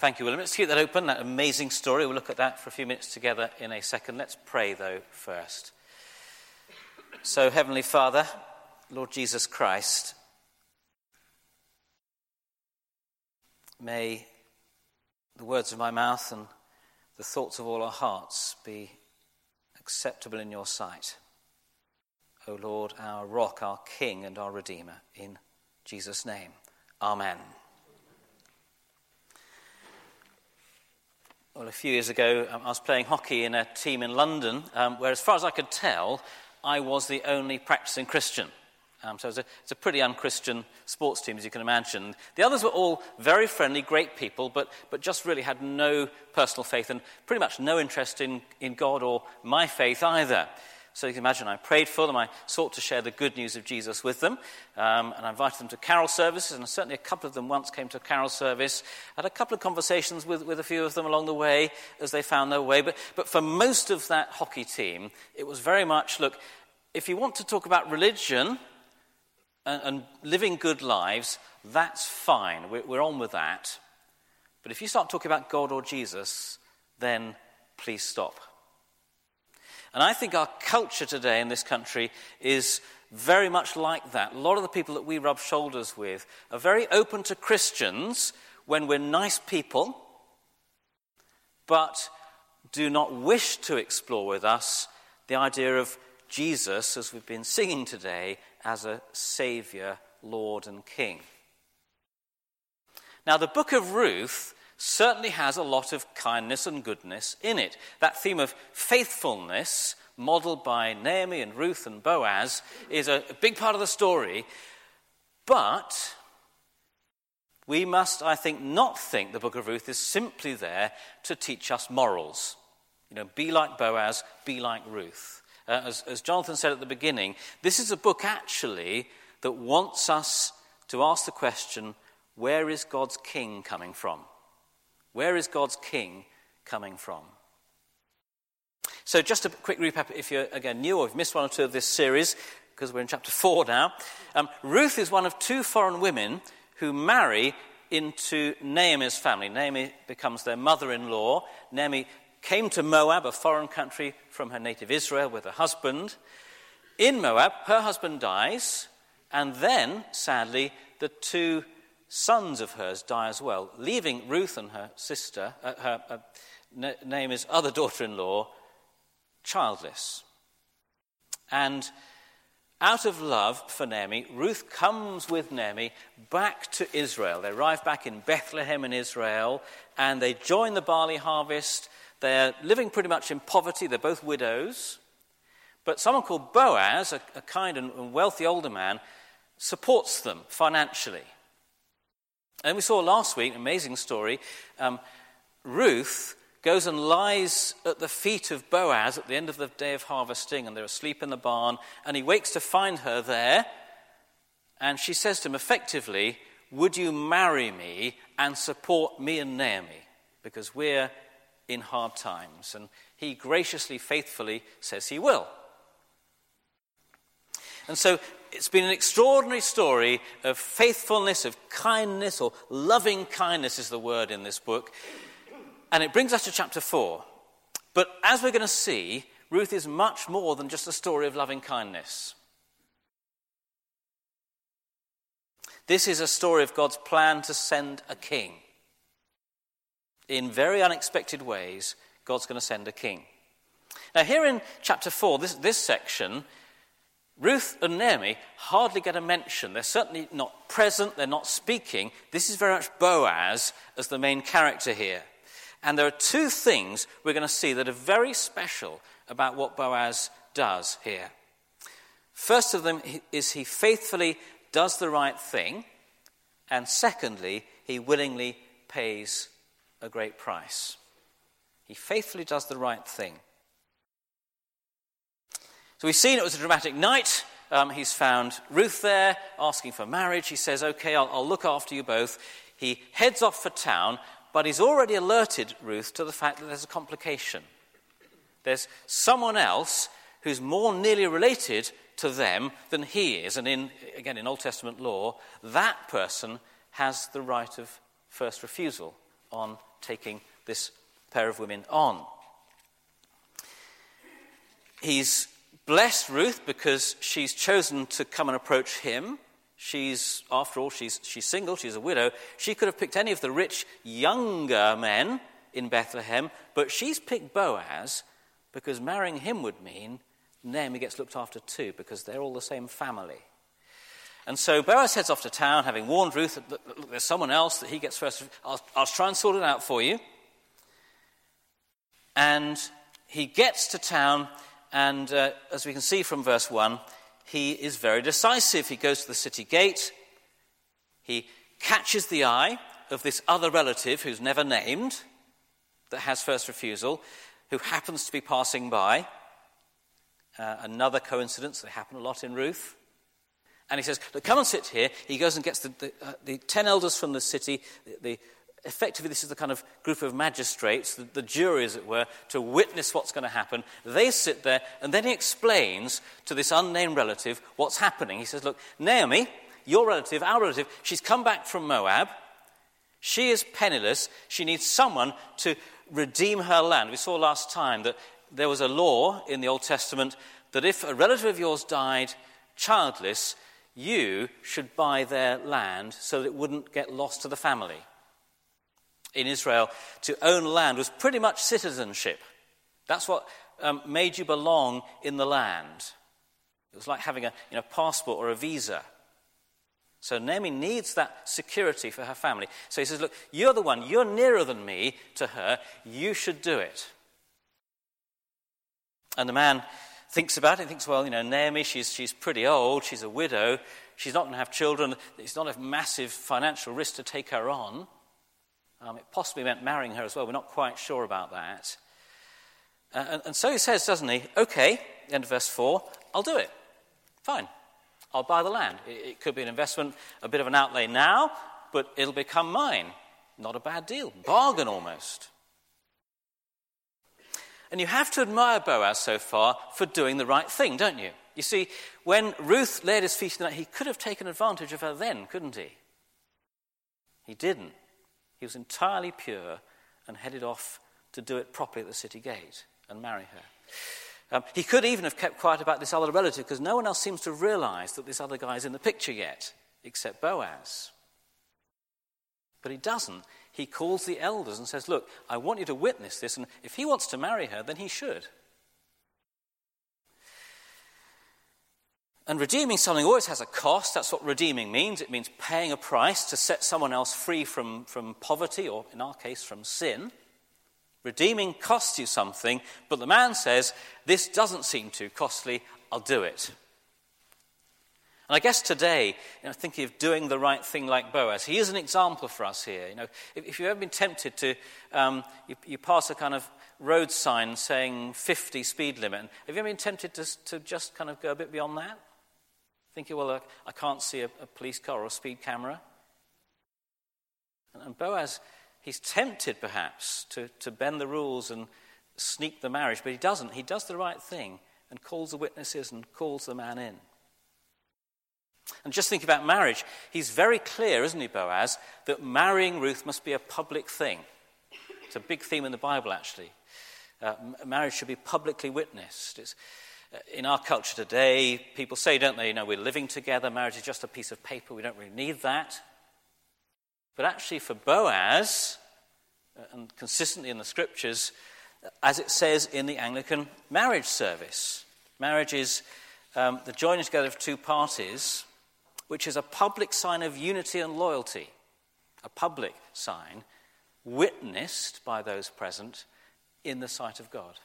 Thank you, William. Let's keep that open, that amazing story. We'll look at that for a few minutes together in a second. Let's pray, though, first. So, Heavenly Father, Lord Jesus Christ, may the words of my mouth and the thoughts of all our hearts be acceptable in your sight. O Lord, our rock, our king, and our redeemer, in Jesus' name. Amen. Well, a few years ago, um, I was playing hockey in a team in London, um, where, as far as I could tell, I was the only practicing Christian. Um, so it's a, it's a pretty unchristian sports team, as you can imagine. The others were all very friendly, great people, but, but just really had no personal faith and pretty much no interest in, in God or my faith either. So you can imagine I prayed for them. I sought to share the good news of Jesus with them. Um, and I invited them to carol services. And certainly a couple of them once came to a carol service. I had a couple of conversations with, with a few of them along the way as they found their way. But, but for most of that hockey team, it was very much look, if you want to talk about religion, and, and living good lives, that's fine. We're, we're on with that. But if you start talking about God or Jesus, then please stop. And I think our culture today in this country is very much like that. A lot of the people that we rub shoulders with are very open to Christians when we're nice people, but do not wish to explore with us the idea of Jesus, as we've been singing today, as a Saviour, Lord, and King. Now, the book of Ruth certainly has a lot of kindness and goodness in it. That theme of faithfulness, modeled by Naomi and Ruth and Boaz, is a big part of the story. But we must, I think, not think the book of Ruth is simply there to teach us morals. You know, be like Boaz, be like Ruth uh, as, as Jonathan said at the beginning, this is a book actually that wants us to ask the question where is God's king coming from? Where is God's king coming from? So, just a quick recap if you're, again, new or you've missed one or two of this series, because we're in chapter 4 now. Um, Ruth is one of two foreign women who marry into Naomi's family. Naomi becomes their mother in law. Naomi came to Moab, a foreign country from her native Israel, with her husband. In Moab, her husband dies, and then, sadly, the two sons of hers die as well, leaving Ruth and her sister, uh, her uh, is other daughter in law, childless. And out of love for Naomi, Ruth comes with Naomi back to Israel. They arrive back in Bethlehem in Israel, and they join the barley harvest they're living pretty much in poverty. They're both widows. But someone called Boaz, a, a kind and wealthy older man, supports them financially. And we saw last week, an amazing story. Um, Ruth goes and lies at the feet of Boaz at the end of the day of harvesting, and they're asleep in the barn, and he wakes to find her there. And she says to him effectively, Would you marry me and support me and Naomi? Because we're in hard times. And he graciously, faithfully says he will. And so it's been an extraordinary story of faithfulness, of kindness, or loving kindness is the word in this book. And it brings us to chapter 4. But as we're going to see, Ruth is much more than just a story of loving kindness. This is a story of God's plan to send a king in very unexpected ways, God's going to send a king. Now, here in chapter 4, this, this section, Ruth and Naomi hardly get a mention. They're certainly not present, they're not speaking. This is very much Boaz as the main character here. And there are two things we're going to see that are very special about what Boaz does here. First of them is he faithfully does the right thing, and secondly, he willingly pays a great price. He faithfully does the right thing. So we've seen it was a dramatic night. Um, he's found Ruth there asking for marriage. He says, Okay, I'll, I'll look after you both. He heads off for town, but he's already alerted Ruth to the fact that there's a complication. There's someone else who's more nearly related to them than he is. And in, again, in Old Testament law, that person has the right of first refusal on taking this pair of women on. He's blessed Ruth because she's chosen to come and approach him. She's, after all, she's, she's single, she's a widow. She could have picked any of the rich younger men in Bethlehem, but she's picked Boaz because marrying him would mean Naomi gets looked after too, because they're all the same family. And so Boaz heads off to town, having warned Ruth that look, there's someone else that he gets first. I'll, I'll try and sort it out for you. And he gets to town, and uh, as we can see from verse 1, he is very decisive. He goes to the city gate, he catches the eye of this other relative who's never named, that has first refusal, who happens to be passing by. Uh, another coincidence that happened a lot in Ruth. And he says, Look, come and sit here. He goes and gets the, the, uh, the ten elders from the city, the, effectively, this is the kind of group of magistrates, the, the jury, as it were, to witness what's going to happen. They sit there, and then he explains to this unnamed relative what's happening. He says, Look, Naomi, your relative, our relative, she's come back from Moab. She is penniless. She needs someone to redeem her land. We saw last time that there was a law in the Old Testament that if a relative of yours died childless, you should buy their land so that it wouldn't get lost to the family. In Israel, to own land was pretty much citizenship. That's what um, made you belong in the land. It was like having a you know, passport or a visa. So Naomi needs that security for her family. So he says, Look, you're the one, you're nearer than me to her, you should do it. And the man thinks about it, thinks, Well, you know, Naomi, she's, she's pretty old, she's a widow, she's not going to have children, it's not a massive financial risk to take her on. Um, it possibly meant marrying her as well, we're not quite sure about that. Uh, and, and so he says, doesn't he? Okay, end of verse 4, I'll do it. Fine. I'll buy the land. It, it could be an investment, a bit of an outlay now, but it'll become mine. Not a bad deal. Bargain almost. And you have to admire Boaz so far for doing the right thing, don't you? You see, when Ruth laid his feet in that, he could have taken advantage of her then, couldn't he? He didn't. He was entirely pure and headed off to do it properly at the city gate and marry her. Um, he could even have kept quiet about this other relative because no one else seems to realize that this other guy is in the picture yet, except Boaz. But he doesn't. He calls the elders and says, Look, I want you to witness this, and if he wants to marry her, then he should. And redeeming something always has a cost. That's what redeeming means. It means paying a price to set someone else free from, from poverty, or in our case, from sin. Redeeming costs you something, but the man says, This doesn't seem too costly, I'll do it. And I guess today, you know, thinking of doing the right thing like Boaz, he is an example for us here. You know, if, if you've ever been tempted to, um, you, you, pass a kind of road sign saying 50 speed limit, have you ever been tempted to, to just kind of go a bit beyond that? Thinking, well, I can't see a, a, police car or a speed camera. And, and Boaz He's tempted, perhaps, to, to bend the rules and sneak the marriage, but he doesn't. He does the right thing and calls the witnesses and calls the man in. And just think about marriage. He's very clear, isn't he, Boaz, that marrying Ruth must be a public thing. It's a big theme in the Bible, actually. Uh, marriage should be publicly witnessed. It's, in our culture today, people say, don't they, you know, we're living together, marriage is just a piece of paper, we don't really need that. But actually, for Boaz, uh, and consistently in the scriptures, as it says in the Anglican marriage service, marriage is um, the joining together of two parties, which is a public sign of unity and loyalty, a public sign witnessed by those present in the sight of God.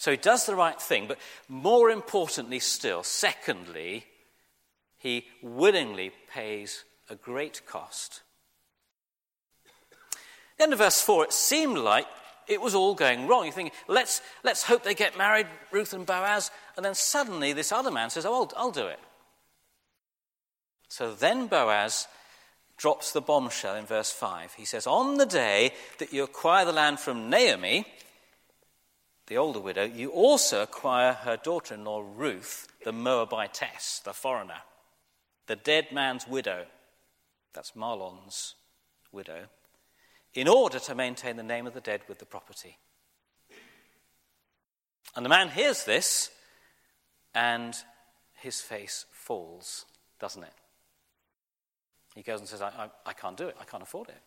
So he does the right thing, but more importantly still, secondly, he willingly pays a great cost. End of verse 4, it seemed like it was all going wrong. You think, let's, let's hope they get married, Ruth and Boaz. And then suddenly this other man says, Oh, I'll, I'll do it. So then Boaz drops the bombshell in verse 5. He says, On the day that you acquire the land from Naomi, the older widow, you also acquire her daughter in law Ruth, the Moabitess, the foreigner, the dead man's widow. That's Mahlon's widow, in order to maintain the name of the dead with the property. And the man hears this, and his face falls, doesn't it? He goes and says, I, I, I can't do it, I can't afford it.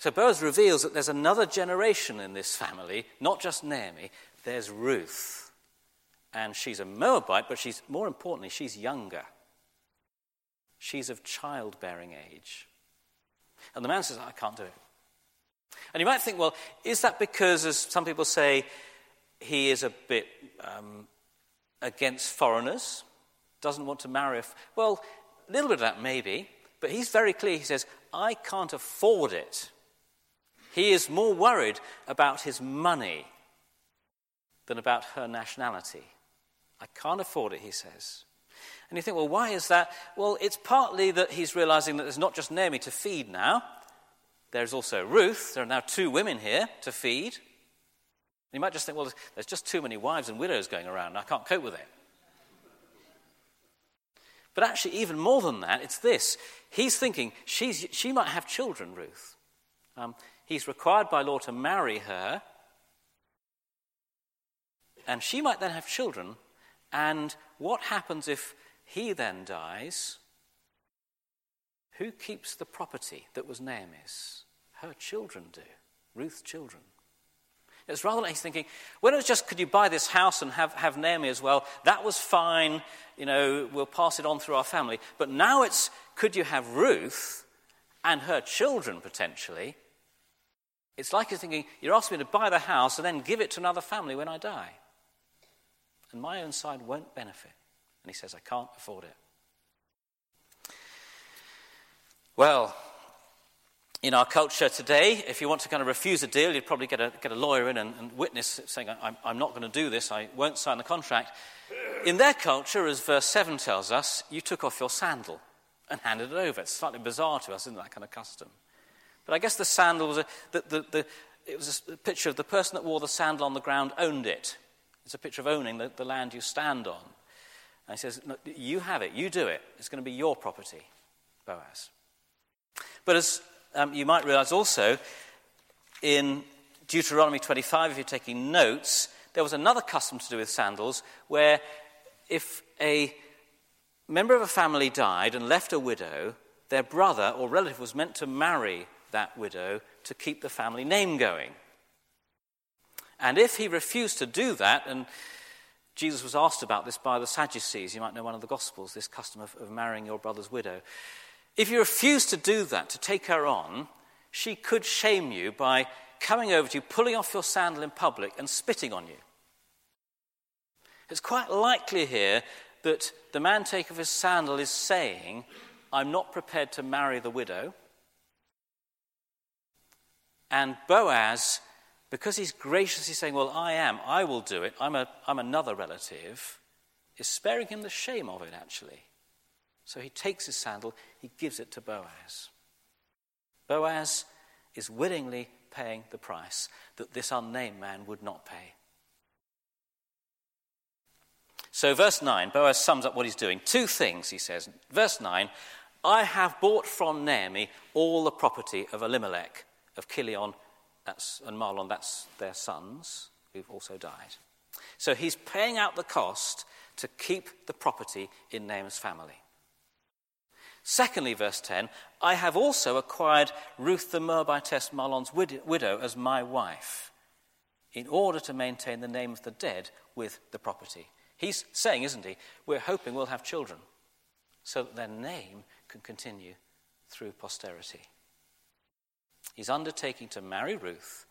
So Boaz reveals that there's another generation in this family, not just Naomi, there's Ruth. And she's a Moabite, but she's, more importantly, she's younger. She's of childbearing age. And the man says, I can't do it. And you might think, well, is that because, as some people say, he is a bit um, against foreigners, doesn't want to marry? A f-? Well, a little bit of that maybe, but he's very clear. He says, I can't afford it. He is more worried about his money than about her nationality. I can't afford it, he says. And you think, well, why is that? Well, it's partly that he's realizing that there's not just Naomi to feed now, there's also Ruth. There are now two women here to feed. You might just think, well, there's just too many wives and widows going around. I can't cope with it. But actually, even more than that, it's this. He's thinking she's, she might have children, Ruth. Um, He's required by law to marry her, and she might then have children. And what happens if he then dies? Who keeps the property that was Naomi's? Her children do, Ruth's children. It's rather like he's thinking, when it was just, could you buy this house and have, have Naomi as well? That was fine, you know, we'll pass it on through our family. But now it's, could you have Ruth and her children potentially? It's like you're thinking, you're asking me to buy the house and then give it to another family when I die. And my own side won't benefit. And he says, I can't afford it. Well, in our culture today, if you want to kind of refuse a deal, you'd probably get a, get a lawyer in and, and witness saying, I'm, I'm not going to do this, I won't sign the contract. In their culture, as verse 7 tells us, you took off your sandal and handed it over. It's slightly bizarre to us, isn't that kind of custom? But I guess the sandal was a, the, the, the, it was a picture of the person that wore the sandal on the ground owned it. It's a picture of owning the, the land you stand on. And he says, no, You have it, you do it. It's going to be your property, Boaz. But as um, you might realize also, in Deuteronomy 25, if you're taking notes, there was another custom to do with sandals where if a member of a family died and left a widow, their brother or relative was meant to marry that widow to keep the family name going. And if he refused to do that, and Jesus was asked about this by the Sadducees, you might know one of the Gospels, this custom of, of marrying your brother's widow. If you refuse to do that, to take her on, she could shame you by coming over to you, pulling off your sandal in public, and spitting on you. It's quite likely here that the man take of his sandal is saying, I'm not prepared to marry the widow. And Boaz, because he's graciously saying, Well, I am, I will do it, I'm, a, I'm another relative, is sparing him the shame of it, actually. So he takes his sandal, he gives it to Boaz. Boaz is willingly paying the price that this unnamed man would not pay. So, verse 9, Boaz sums up what he's doing. Two things, he says. Verse 9 I have bought from Naomi all the property of Elimelech of Chilion and Mahlon, that's their sons, who've also died. So he's paying out the cost to keep the property in Naaman's family. Secondly, verse 10 I have also acquired Ruth the Moabitess Mahlon's widow as my wife, in order to maintain the name of the dead with the property. He's saying, isn't he? We're hoping we'll have children so that their name can continue through posterity. He's undertaking to marry Ruth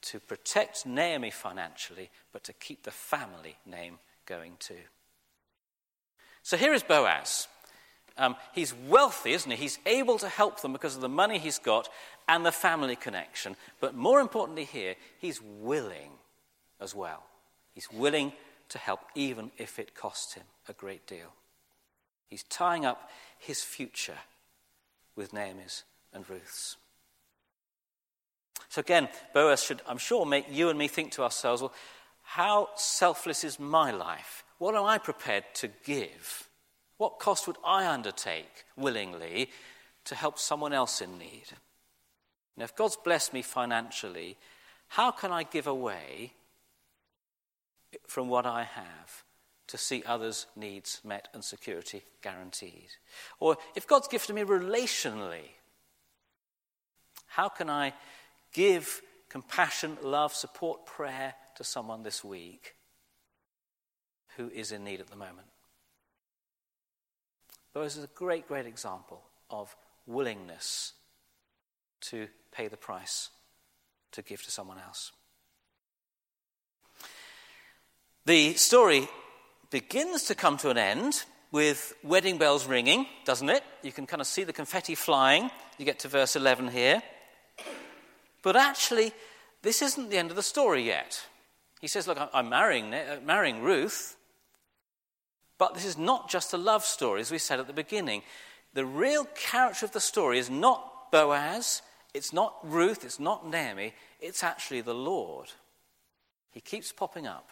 to protect Naomi financially, but to keep the family name going too. So here is Boaz. Um, he's wealthy, isn't he? He's able to help them because of the money he's got and the family connection. But more importantly, here, he's willing as well. He's willing to help, even if it costs him a great deal. He's tying up his future with Naomi's and Ruth's. So again, Boaz should, I'm sure, make you and me think to ourselves, well, how selfless is my life? What am I prepared to give? What cost would I undertake willingly to help someone else in need? Now, if God's blessed me financially, how can I give away from what I have to see others' needs met and security guaranteed? Or if God's gifted me relationally, how can I give compassion, love, support, prayer to someone this week who is in need at the moment? Boaz is a great, great example of willingness to pay the price to give to someone else. The story begins to come to an end with wedding bells ringing, doesn't it? You can kind of see the confetti flying. You get to verse 11 here. But actually, this isn't the end of the story yet. He says, Look, I'm marrying, uh, marrying Ruth, but this is not just a love story, as we said at the beginning. The real character of the story is not Boaz, it's not Ruth, it's not Naomi, it's actually the Lord. He keeps popping up.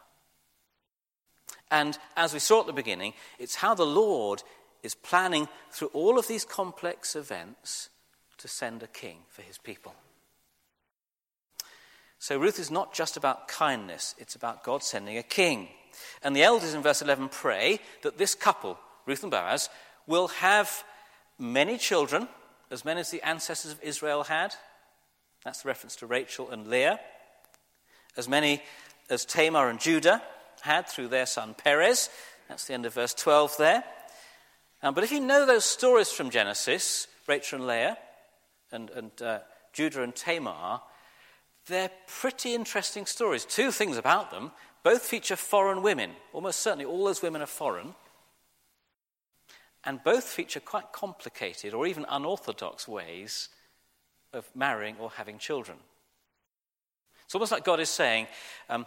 And as we saw at the beginning, it's how the Lord is planning through all of these complex events to send a king for his people. So Ruth is not just about kindness, it's about God sending a king. And the elders in verse 11 pray that this couple, Ruth and Boaz, will have many children, as many as the ancestors of Israel had. That's the reference to Rachel and Leah. As many as Tamar and Judah had through their son Perez. That's the end of verse 12 there. Um, but if you know those stories from Genesis, Rachel and Leah, and, and uh, Judah and Tamar, they're pretty interesting stories. Two things about them both feature foreign women. Almost certainly all those women are foreign. And both feature quite complicated or even unorthodox ways of marrying or having children. It's almost like God is saying, um,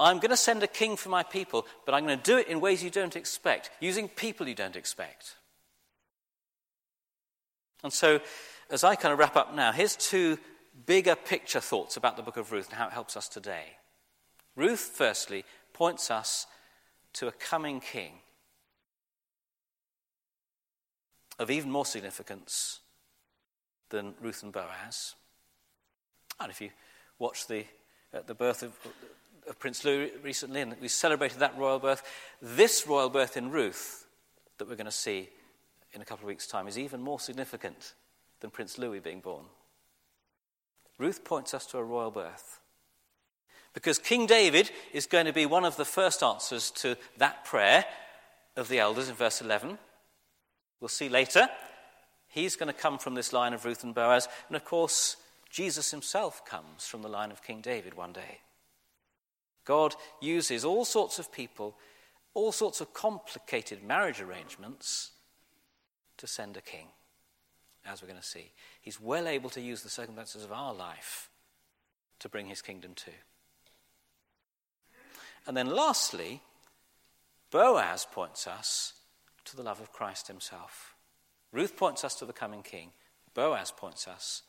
I'm going to send a king for my people, but I'm going to do it in ways you don't expect, using people you don't expect. And so, as I kind of wrap up now, here's two bigger picture thoughts about the book of Ruth and how it helps us today. Ruth, firstly, points us to a coming king of even more significance than Ruth and Boaz. And if you watch the, uh, the birth of, of Prince Louis recently, and we celebrated that royal birth, this royal birth in Ruth that we're going to see in a couple of weeks' time is even more significant than Prince Louis being born. Ruth points us to a royal birth. Because King David is going to be one of the first answers to that prayer of the elders in verse 11. We'll see later. He's going to come from this line of Ruth and Boaz. And of course, Jesus himself comes from the line of King David one day. God uses all sorts of people, all sorts of complicated marriage arrangements to send a king as we're going to see. He's well able to use the circumstances of our life to bring his kingdom to. And then lastly, Boaz points us to the love of Christ himself. Ruth points us to the coming king. Boaz points us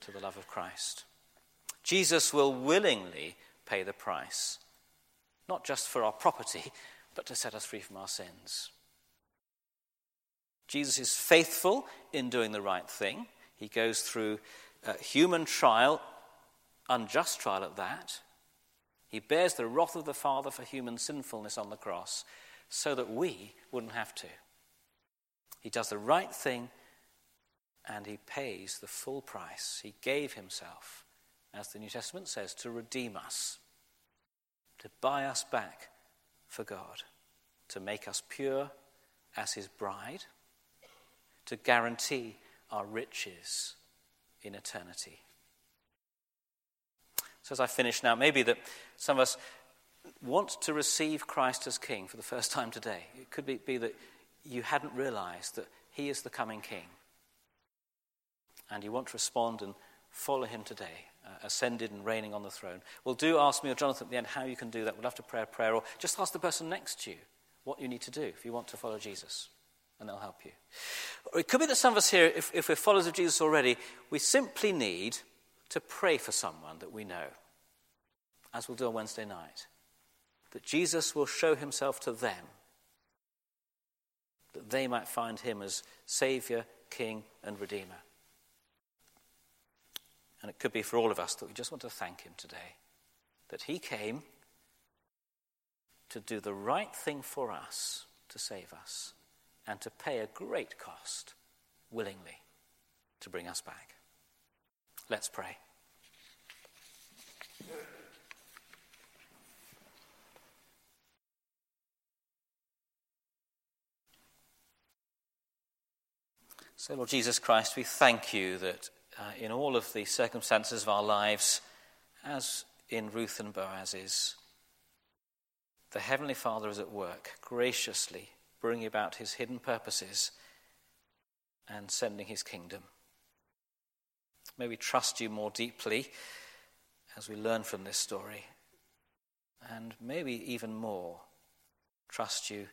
to the love of Christ. Jesus will willingly pay the price, not just for our property, but to set us free from our sins. Jesus is faithful in doing the right thing. He goes through uh, human trial, unjust trial at that. He bears the wrath of the Father for human sinfulness on the cross so that we wouldn't have to. He does the right thing and he pays the full price. He gave himself, as the New Testament says, to redeem us, to buy us back for God, to make us pure as his bride to guarantee our riches in eternity. So, as I finish now, maybe that some of us want to receive Christ as King for the first time today. It could be, be that you hadn't realized that He is the coming King. And you want to respond and follow Him today, uh, ascended and reigning on the throne. Well, do ask me or Jonathan at the end how you can do that. We'll have to pray a prayer, or just ask the person next to you what you need to do if you want to follow Jesus and they'll help you. Or it could be that some of us here, if, if we're followers of Jesus already, we simply need to pray for someone that we know, as we'll do on Wednesday night. That Jesus will show himself to them, that they might find him as Saviour, King, and Redeemer. And it could be for all of us that we just want to thank him today that he came to do the right thing for us, to save us, and to pay a great cost willingly to bring us back. Let's pray. So, Lord Jesus Christ, we thank you that uh, in all of the circumstances of our lives, as in Ruth and Boaz's, the Heavenly Father is at work, graciously bringing about his hidden purposes and sending his kingdom. May we trust you more deeply as we learn from this story, and maybe even more trust you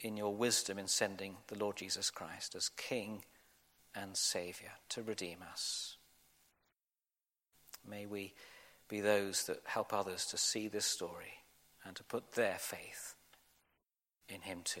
in your wisdom in sending the Lord Jesus Christ as King and Saviour to redeem us. May we be those that help others to see this story and to put their faith in Him too.